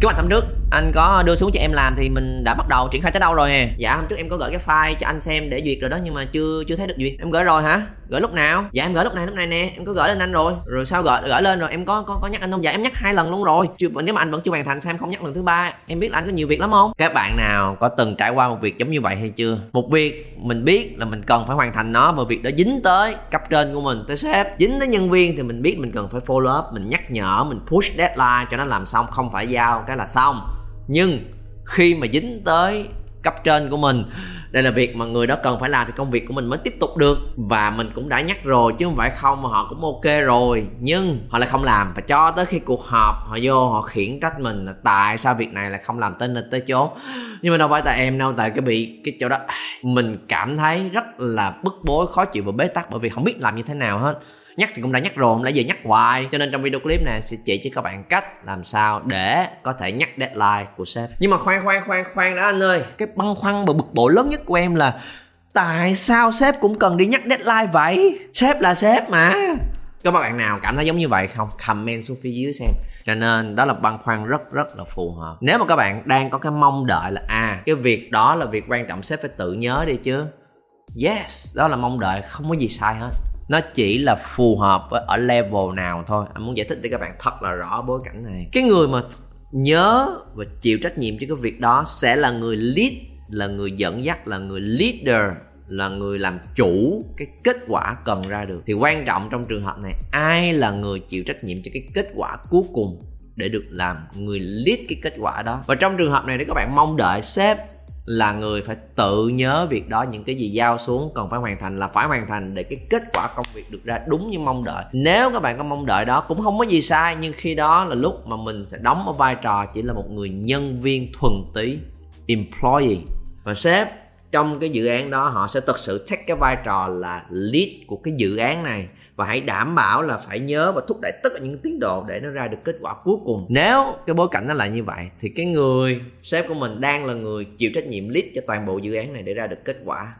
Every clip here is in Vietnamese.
kế hoạch hôm nước anh có đưa xuống cho em làm thì mình đã bắt đầu triển khai tới đâu rồi? Nè dạ hôm trước em có gửi cái file cho anh xem để duyệt rồi đó, nhưng mà chưa chưa thấy được duyệt. Em gửi rồi hả? Gửi lúc nào? Dạ em gửi lúc này lúc này nè. Em có gửi lên anh rồi. Rồi sao gửi gửi lên rồi em có có có nhắc anh không? Dạ em nhắc hai lần luôn rồi. Chưa, nếu mà anh vẫn chưa hoàn thành, sao em không nhắc lần thứ ba? Em biết là anh có nhiều việc lắm không? Các bạn nào có từng trải qua một việc giống như vậy hay chưa? Một việc mình biết là mình cần phải hoàn thành nó và việc đó dính tới cấp trên của mình, tới sếp. Dính tới nhân viên thì mình biết mình cần phải follow up, mình nhắc nhở, mình push deadline cho nó làm xong, không phải giao cái là xong nhưng khi mà dính tới cấp trên của mình, đây là việc mà người đó cần phải làm thì công việc của mình mới tiếp tục được. Và mình cũng đã nhắc rồi, chứ không phải không, mà họ cũng ok rồi. Nhưng họ lại không làm. Và cho tới khi cuộc họp, họ vô, họ khiển trách mình là tại sao việc này lại không làm tới nơi tới chốn. Nhưng mà đâu phải tại em đâu, tại cái bị, cái chỗ đó, mình cảm thấy rất là bức bối, khó chịu và bế tắc bởi vì không biết làm như thế nào hết nhắc thì cũng đã nhắc rồi không lẽ giờ nhắc hoài. Cho nên trong video clip này, sẽ chỉ cho các bạn cách làm sao để có thể nhắc deadline của sếp. Nhưng mà khoan khoan khoan khoan đó anh ơi. Cái băn khoăn và bực bội lớn nhất của em là, tại sao sếp cũng cần đi nhắc deadline vậy? Sếp là sếp mà. Có bạn nào cảm thấy giống như vậy không? Comment xuống phía dưới xem. Cho nên đó là băn khoăn rất rất là phù hợp. Nếu mà các bạn đang có cái mong đợi là à cái việc đó là việc quan trọng, sếp phải tự nhớ đi chứ. Yes, đó là mong đợi, không có gì sai hết nó chỉ là phù hợp với ở level nào thôi. Anh muốn giải thích để các bạn thật là rõ bối cảnh này. Cái người mà nhớ và chịu trách nhiệm cho cái việc đó sẽ là người lead, là người dẫn dắt, là người leader, là người làm chủ cái kết quả cần ra được. Thì quan trọng trong trường hợp này, ai là người chịu trách nhiệm cho cái kết quả cuối cùng để được làm người lead cái kết quả đó? Và trong trường hợp này, nếu các bạn mong đợi sếp là người phải tự nhớ việc đó, những cái gì giao xuống còn phải hoàn thành là phải hoàn thành để cái kết quả công việc được ra đúng như mong đợi. Nếu các bạn có mong đợi đó, cũng không có gì sai, nhưng khi đó là lúc mà mình sẽ đóng một vai trò chỉ là một người nhân viên thuần túy, employee. Và sếp trong cái dự án đó, họ sẽ thực sự take cái vai trò là lead của cái dự án này và hãy đảm bảo là phải nhớ và thúc đẩy tất cả những tiến độ để nó ra được kết quả cuối cùng. Nếu cái bối cảnh nó là như vậy, thì cái người sếp của mình đang là người chịu trách nhiệm lead cho toàn bộ dự án này để ra được kết quả.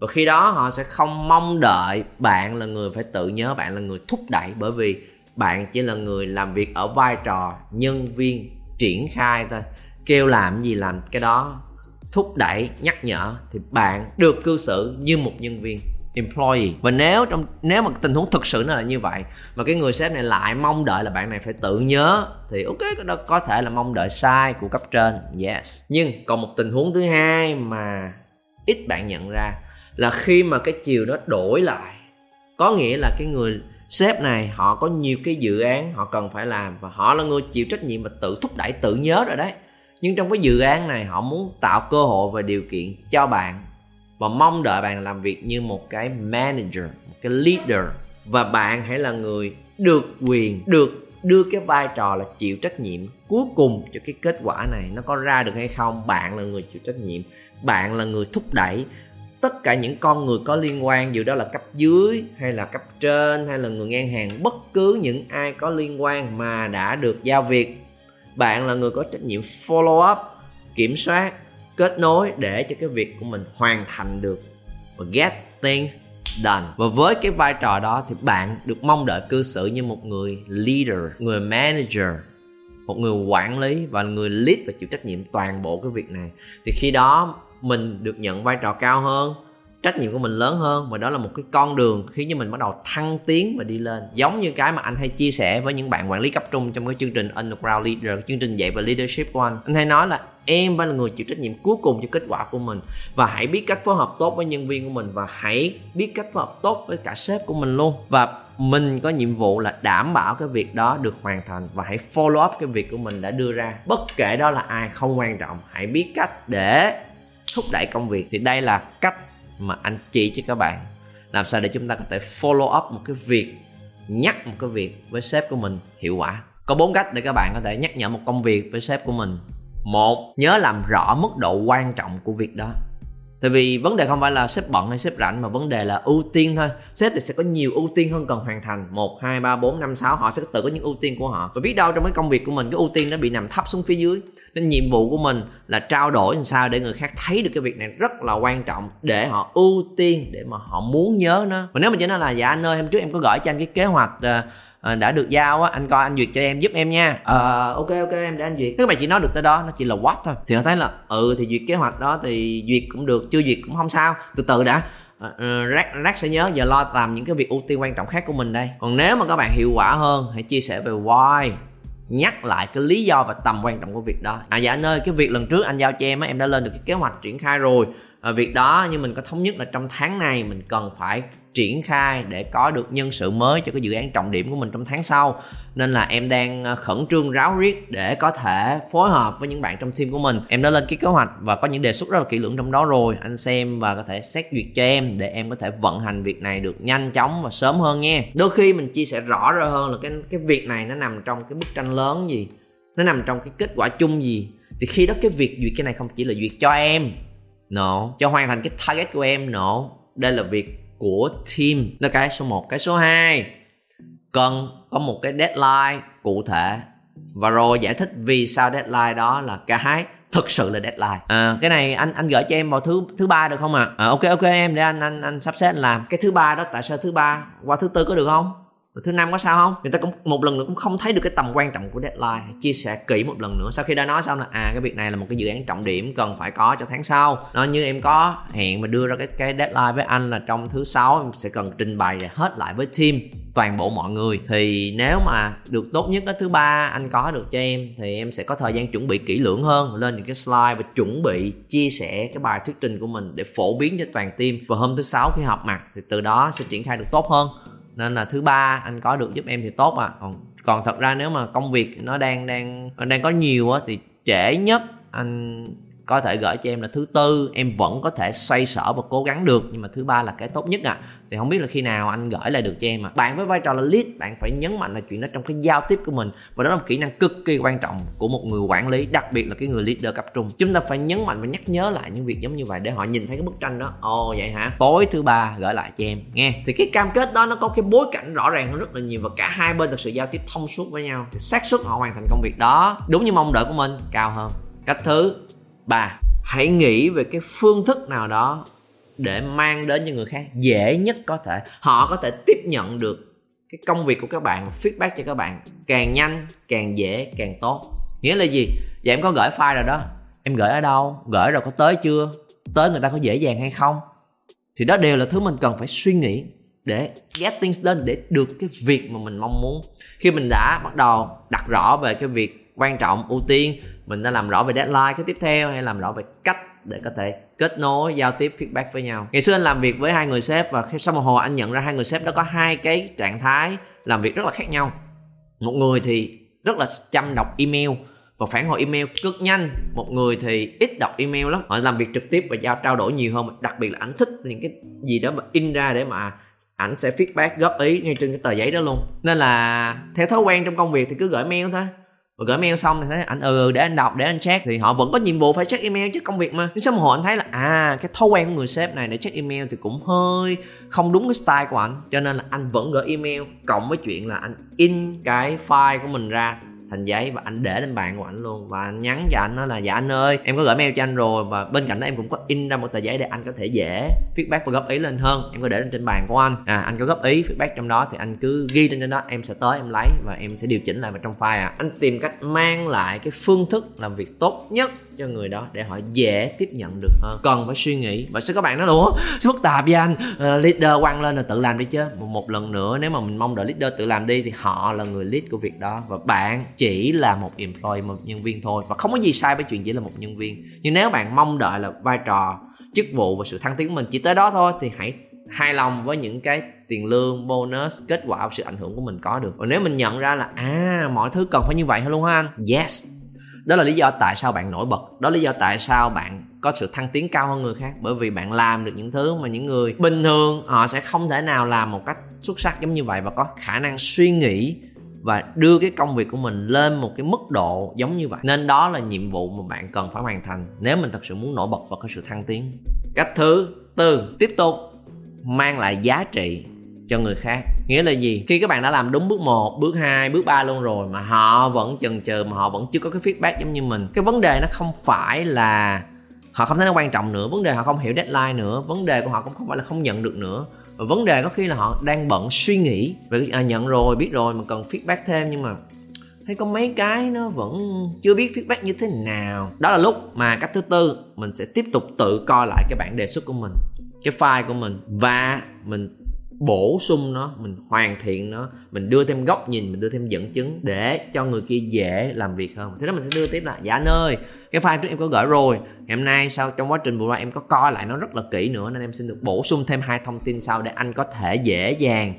Và khi đó, họ sẽ không mong đợi bạn là người phải tự nhớ bạn là người thúc đẩy, bởi vì bạn chỉ là người làm việc ở vai trò nhân viên triển khai thôi. Kêu làm gì làm cái đó, thúc đẩy, nhắc nhở thì bạn được cư xử như một nhân viên employee. Và nếu trong, nếu mà tình huống thực sự nó là như vậy, mà cái người sếp này lại mong đợi là bạn này phải tự nhớ, thì ok đó có thể là mong đợi sai của cấp trên. Yes. Nhưng còn một tình huống thứ hai mà ít bạn nhận ra là khi mà cái chiều đó đổi lại, có nghĩa là cái người sếp này họ có nhiều cái dự án họ cần phải làm và họ là người chịu trách nhiệm và tự thúc đẩy, tự nhớ rồi đấy. Nhưng trong cái dự án này họ muốn tạo cơ hội và điều kiện cho bạn và mong đợi bạn làm việc như một cái manager, một cái leader. Và bạn hãy là người được quyền, được đưa cái vai trò là chịu trách nhiệm cuối cùng cho cái kết quả này nó có ra được hay không. Bạn là người chịu trách nhiệm, bạn là người thúc đẩy tất cả những con người có liên quan, dù đó là cấp dưới hay là cấp trên hay là người ngang hàng, bất cứ những ai có liên quan mà đã được giao việc. Bạn là người có trách nhiệm follow up, kiểm soát kết nối để cho cái việc của mình hoàn thành được và get things done. Và với cái vai trò đó thì bạn được mong đợi cư xử như một người leader, người manager, một người quản lý và người lead và chịu trách nhiệm toàn bộ cái việc này. Thì khi đó mình được nhận vai trò cao hơn, trách nhiệm của mình lớn hơn và đó là một cái con đường khiến cho mình bắt đầu thăng tiến và đi lên. Giống như cái mà anh hay chia sẻ với những bạn quản lý cấp trung trong cái chương trình underground leader, chương trình dạy về leadership của anh. Anh hay nói là em phải là người chịu trách nhiệm cuối cùng cho kết quả của mình. Và hãy biết cách phối hợp tốt với nhân viên của mình và hãy biết cách phối hợp tốt với cả sếp của mình luôn. Và mình có nhiệm vụ là đảm bảo cái việc đó được hoàn thành và hãy follow up cái việc của mình đã đưa ra. Bất kể đó là ai, không quan trọng. Hãy biết cách để thúc đẩy công việc. Thì đây là cách mà anh chỉ cho các bạn. Làm sao để chúng ta có thể follow up một cái việc, nhắc một cái việc với sếp của mình hiệu quả. Có bốn cách để các bạn có thể nhắc nhở một công việc với sếp của mình một nhớ làm rõ mức độ quan trọng của việc đó. Tại vì vấn đề không phải là sếp bận hay sếp rảnh mà vấn đề là ưu tiên thôi. Sếp thì sẽ có nhiều ưu tiên hơn cần hoàn thành. Một hai ba bốn năm sáu họ sẽ tự có những ưu tiên của họ. Và biết đâu trong cái công việc của mình cái ưu tiên nó bị nằm thấp xuống phía dưới. Nên nhiệm vụ của mình là trao đổi làm sao để người khác thấy được cái việc này rất là quan trọng để họ ưu tiên để mà họ muốn nhớ nó. Và nếu mà chỉ nói là dạ anh ơi hôm trước em có gửi cho anh cái kế hoạch uh, à, đã được giao á anh coi anh duyệt cho em giúp em nha. Ờ à, ok ok em để anh duyệt. Nếu các bạn chỉ nói được tới đó nó chỉ là what thôi. Thì họ thấy là ừ thì duyệt kế hoạch đó thì duyệt cũng được chưa duyệt cũng không sao. Từ từ đã. Uh, rác rác sẽ nhớ giờ lo làm những cái việc ưu tiên quan trọng khác của mình đây. Còn nếu mà các bạn hiệu quả hơn hãy chia sẻ về why. Nhắc lại cái lý do và tầm quan trọng của việc đó. À dạ anh ơi cái việc lần trước anh giao cho em á em đã lên được cái kế hoạch triển khai rồi à, việc đó như mình có thống nhất là trong tháng này mình cần phải triển khai để có được nhân sự mới cho cái dự án trọng điểm của mình trong tháng sau. Nên là em đang ờ, khẩn trương ráo riết để có thể phối hợp với những bạn trong team của mình. Em đã lên cái kế hoạch và có những đề xuất rất là kỹ lưỡng trong đó rồi. Anh xem và có thể xét duyệt cho em để em có thể vận hành việc này được nhanh chóng và sớm hơn nha. Đôi khi mình chia sẻ rõ ra hơn là cái cái việc này nó nằm trong cái bức tranh lớn gì nó nằm trong cái kết quả chung gì. Thì khi đó cái việc duyệt cái này không chỉ là duyệt cho em no. Cho hoàn thành cái target của em no. Đây là việc của team. Là cái số 1 cái số 2 cần có một cái deadline cụ thể. Và rồi giải thích vì sao deadline đó là cái thực sự là deadline. À, cái này anh anh gửi cho em vào thứ thứ ba được không ạ? À? à, ok ok em. Để anh anh anh sắp xếp làm. Cái thứ ba đó tại sao thứ ba qua thứ tư có được không rồi thứ năm có sao không? Người ta cũng, một lần nữa cũng không thấy được cái tầm quan trọng của deadline. Chia sẻ kỹ một lần nữa. Sau khi đã nói xong là à cái việc này là một cái dự án trọng điểm cần phải có cho tháng sau. Nó như em có hẹn mà đưa ra cái cái deadline với anh là trong thứ sáu, em sẽ cần trình bày hết lại với team, toàn bộ mọi người. Thì nếu mà được tốt nhất cái thứ ba anh có được cho em, thì em sẽ có thời gian chuẩn bị kỹ lưỡng hơn. Lên những cái slide và chuẩn bị chia sẻ cái bài thuyết trình của mình để phổ biến cho toàn team. Và hôm thứ sáu khi họp mặt thì từ đó sẽ triển khai được tốt hơn nên là thứ ba, anh có được giúp em thì tốt à. Còn còn thật ra nếu mà công việc nó đang đang đang có nhiều á, thì trễ nhất anh có thể gửi cho em là thứ tư. Em vẫn có thể xoay sở và cố gắng được, nhưng mà thứ ba là cái tốt nhất à thì không biết là khi nào anh gửi lại được cho em à bạn với vai trò là lead, bạn phải nhấn mạnh là chuyện đó trong cái giao tiếp của mình. Và đó là một kỹ năng cực kỳ quan trọng của một người quản lý, đặc biệt là cái người leader cấp trung. Chúng ta phải nhấn mạnh và nhắc nhớ lại những việc giống như vậy để họ nhìn thấy cái bức tranh đó. Ồ, vậy hả? Tối thứ ba gửi lại cho em, nghe. Thì cái cam kết đó nó có cái bối cảnh rõ ràng hơn rất là nhiều và cả hai bên thực sự giao tiếp thông suốt với nhau. Thì xác suất họ hoàn thành công việc đó đúng như mong đợi của mình, cao hơn. Cách thứ ba, hãy nghĩ về cái phương thức nào đó để mang đến cho người khác. Dễ nhất có thể, họ có thể tiếp nhận được cái công việc của các bạn, feedback cho các bạn. Càng nhanh, càng dễ, càng tốt. Nghĩa là gì? Vậy em có gửi file rồi đó. Em gửi ở đâu? Gửi rồi có tới chưa? Tới người ta có dễ dàng hay không? Thì đó đều là thứ mình cần phải suy nghĩ để get things done, để được cái việc mà mình mong muốn. Khi mình đã bắt đầu đặt rõ về cái việc quan trọng, ưu tiên, mình đã làm rõ về deadline cái tiếp theo hay làm rõ về cách để có thể kết nối, giao tiếp, feedback với nhau. Ngày xưa anh làm việc với hai người sếp và sau một hồi anh nhận ra hai người sếp đó có hai cái trạng thái làm việc rất là khác nhau. Một người thì rất là chăm đọc email và phản hồi email cực nhanh. Một người thì ít đọc email lắm. Họ làm việc trực tiếp và giao, trao đổi nhiều hơn. Đặc biệt là ảnh thích những cái gì đó mà in ra để mà ảnh sẽ feedback góp ý ngay trên cái tờ giấy đó luôn. Nên là theo thói quen trong công việc thì cứ gửi mail thôi và gửi mail xong thì thấy anh ừ để anh đọc, để anh check thì họ vẫn có nhiệm vụ phải check email chứ công việc mà. Nhưng xong họ anh thấy là à cái thói quen của người sếp này để check email thì cũng hơi không đúng cái style của anh cho nên là anh vẫn gửi email cộng với chuyện là anh in cái file của mình ra thành giấy và anh để lên bàn của anh luôn. Và anh nhắn cho anh, nói là dạ anh ơi, em có gửi mail cho anh rồi và bên cạnh đó em cũng có in ra một tờ giấy để anh có thể dễ feedback và góp ý lên hơn. Em có để lên trên bàn của anh. À anh có góp ý feedback trong đó thì anh cứ ghi lên trên đó, em sẽ tới em lấy và em sẽ điều chỉnh lại vào trong file à anh tìm cách mang lại cái phương thức làm việc tốt nhất cho người đó để họ dễ tiếp nhận được hơn. Cần phải suy nghĩ và sẽ các bạn nói đúng sao phức tạp với anh? Uh, leader quăng lên là tự làm đi chứ. Một, một lần nữa nếu mà mình mong đợi leader tự làm đi thì họ là người lead của việc đó và bạn chỉ là một employee một nhân viên thôi và không có gì sai với chuyện chỉ là một nhân viên. Nhưng nếu bạn mong đợi là vai trò chức vụ và sự thăng tiến của mình chỉ tới đó thôi thì hãy hài lòng với những cái tiền lương bonus kết quả sự ảnh hưởng của mình có được. Và nếu mình nhận ra là à mọi thứ cần phải như vậy thôi luôn ha anh? Yes đó là lý do tại sao bạn nổi bật. Đó là lý do tại sao bạn có sự thăng tiến cao hơn người khác. Bởi vì bạn làm được những thứ mà những người bình thường, họ sẽ không thể nào làm một cách xuất sắc giống như vậy và có khả năng suy nghĩ và đưa cái công việc của mình lên một cái mức độ giống như vậy. Nên đó là nhiệm vụ mà bạn cần phải hoàn thành nếu mình thật sự muốn nổi bật và có sự thăng tiến. Cách thứ tư, tiếp tục mang lại giá trị cho người khác nghĩa là gì? Khi các bạn đã làm đúng bước 1, bước 2, bước 3 luôn rồi mà họ vẫn chần chờ mà họ vẫn chưa có cái feedback giống như mình cái vấn đề nó không phải là họ không thấy nó quan trọng nữa vấn đề họ không hiểu deadline nữa vấn đề của họ cũng không phải là không nhận được nữa. Và vấn đề có khi là họ đang bận suy nghĩ về à, nhận rồi biết rồi mà cần feedback thêm nhưng mà thấy có mấy cái nó vẫn chưa biết feedback như thế nào. Đó là lúc mà cách thứ tư mình sẽ tiếp tục tự coi lại cái bản đề xuất của mình cái file của mình và mình bổ sung nó mình hoàn thiện nó mình đưa thêm góc nhìn mình đưa thêm dẫn chứng để cho người kia dễ làm việc hơn. Thế đó mình sẽ đưa tiếp là dạ anh ơi cái file trước em có gửi rồi. Ngày hôm nay sau trong quá trình vừa qua em có coi lại nó rất là kỹ nữa nên em xin được bổ sung thêm hai thông tin sau để anh có thể dễ dàng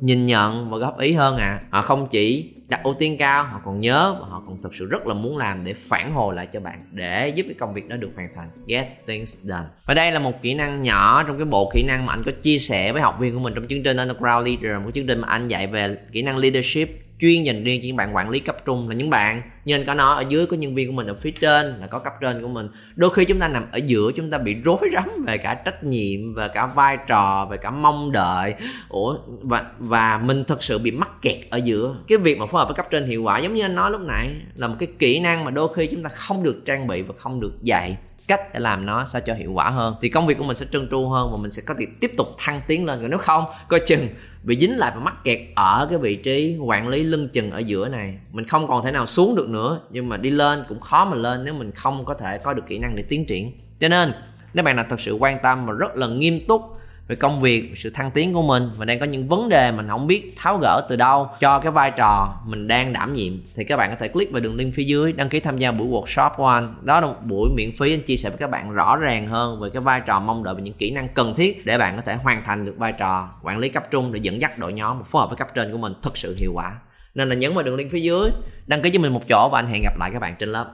nhìn nhận và góp ý hơn à à, không chỉ đặt ưu tiên cao, họ còn nhớ và họ còn thực sự rất là muốn làm để phản hồi lại cho bạn, để giúp cái công việc đó được hoàn thành. Get things done. Và đây là một kỹ năng nhỏ trong cái bộ kỹ năng mà anh có chia sẻ với học viên của mình trong chương trình underground leader, một chương trình mà anh dạy về kỹ năng leadership chuyên dành riêng cho những bạn quản lý cấp trung là những bạn. Như anh có nói ở dưới có nhân viên của mình, ở phía trên là có cấp trên của mình. Đôi khi chúng ta nằm ở giữa, chúng ta bị rối rắm về cả trách nhiệm, về cả vai trò, về cả mong đợi. Ủa, và và mình thật sự bị mắc kẹt ở giữa. Cái việc mà phối hợp với cấp trên hiệu quả giống như anh nói lúc nãy, là một cái kỹ năng mà đôi khi chúng ta không được trang bị và không được dạy cách để làm nó sao cho hiệu quả hơn. Thì công việc của mình sẽ trơn tru hơn và mình sẽ có thể tiếp tục thăng tiến lên. Còn nếu không, coi chừng bị dính lại và mắc kẹt ở cái vị trí quản lý lưng chừng ở giữa này. Mình không còn thể nào xuống được nữa, nhưng mà đi lên cũng khó mà lên nếu mình không có thể có được kỹ năng để tiến triển. Cho nên, nếu bạn nào thật sự quan tâm và rất là nghiêm túc về công việc sự thăng tiến của mình. Và đang có những vấn đề mình không biết tháo gỡ từ đâu cho cái vai trò mình đang đảm nhiệm. Thì các bạn có thể click vào đường link phía dưới, đăng ký tham gia buổi workshop của anh. Đó là một buổi miễn phí, anh chia sẻ với các bạn rõ ràng hơn về cái vai trò mong đợi và những kỹ năng cần thiết để bạn có thể hoàn thành được vai trò quản lý cấp trung để dẫn dắt đội nhóm phối hợp với cấp trên của mình thực sự hiệu quả. Nên là nhấn vào đường link phía dưới, đăng ký cho mình một chỗ và anh hẹn gặp lại các bạn trên lớp.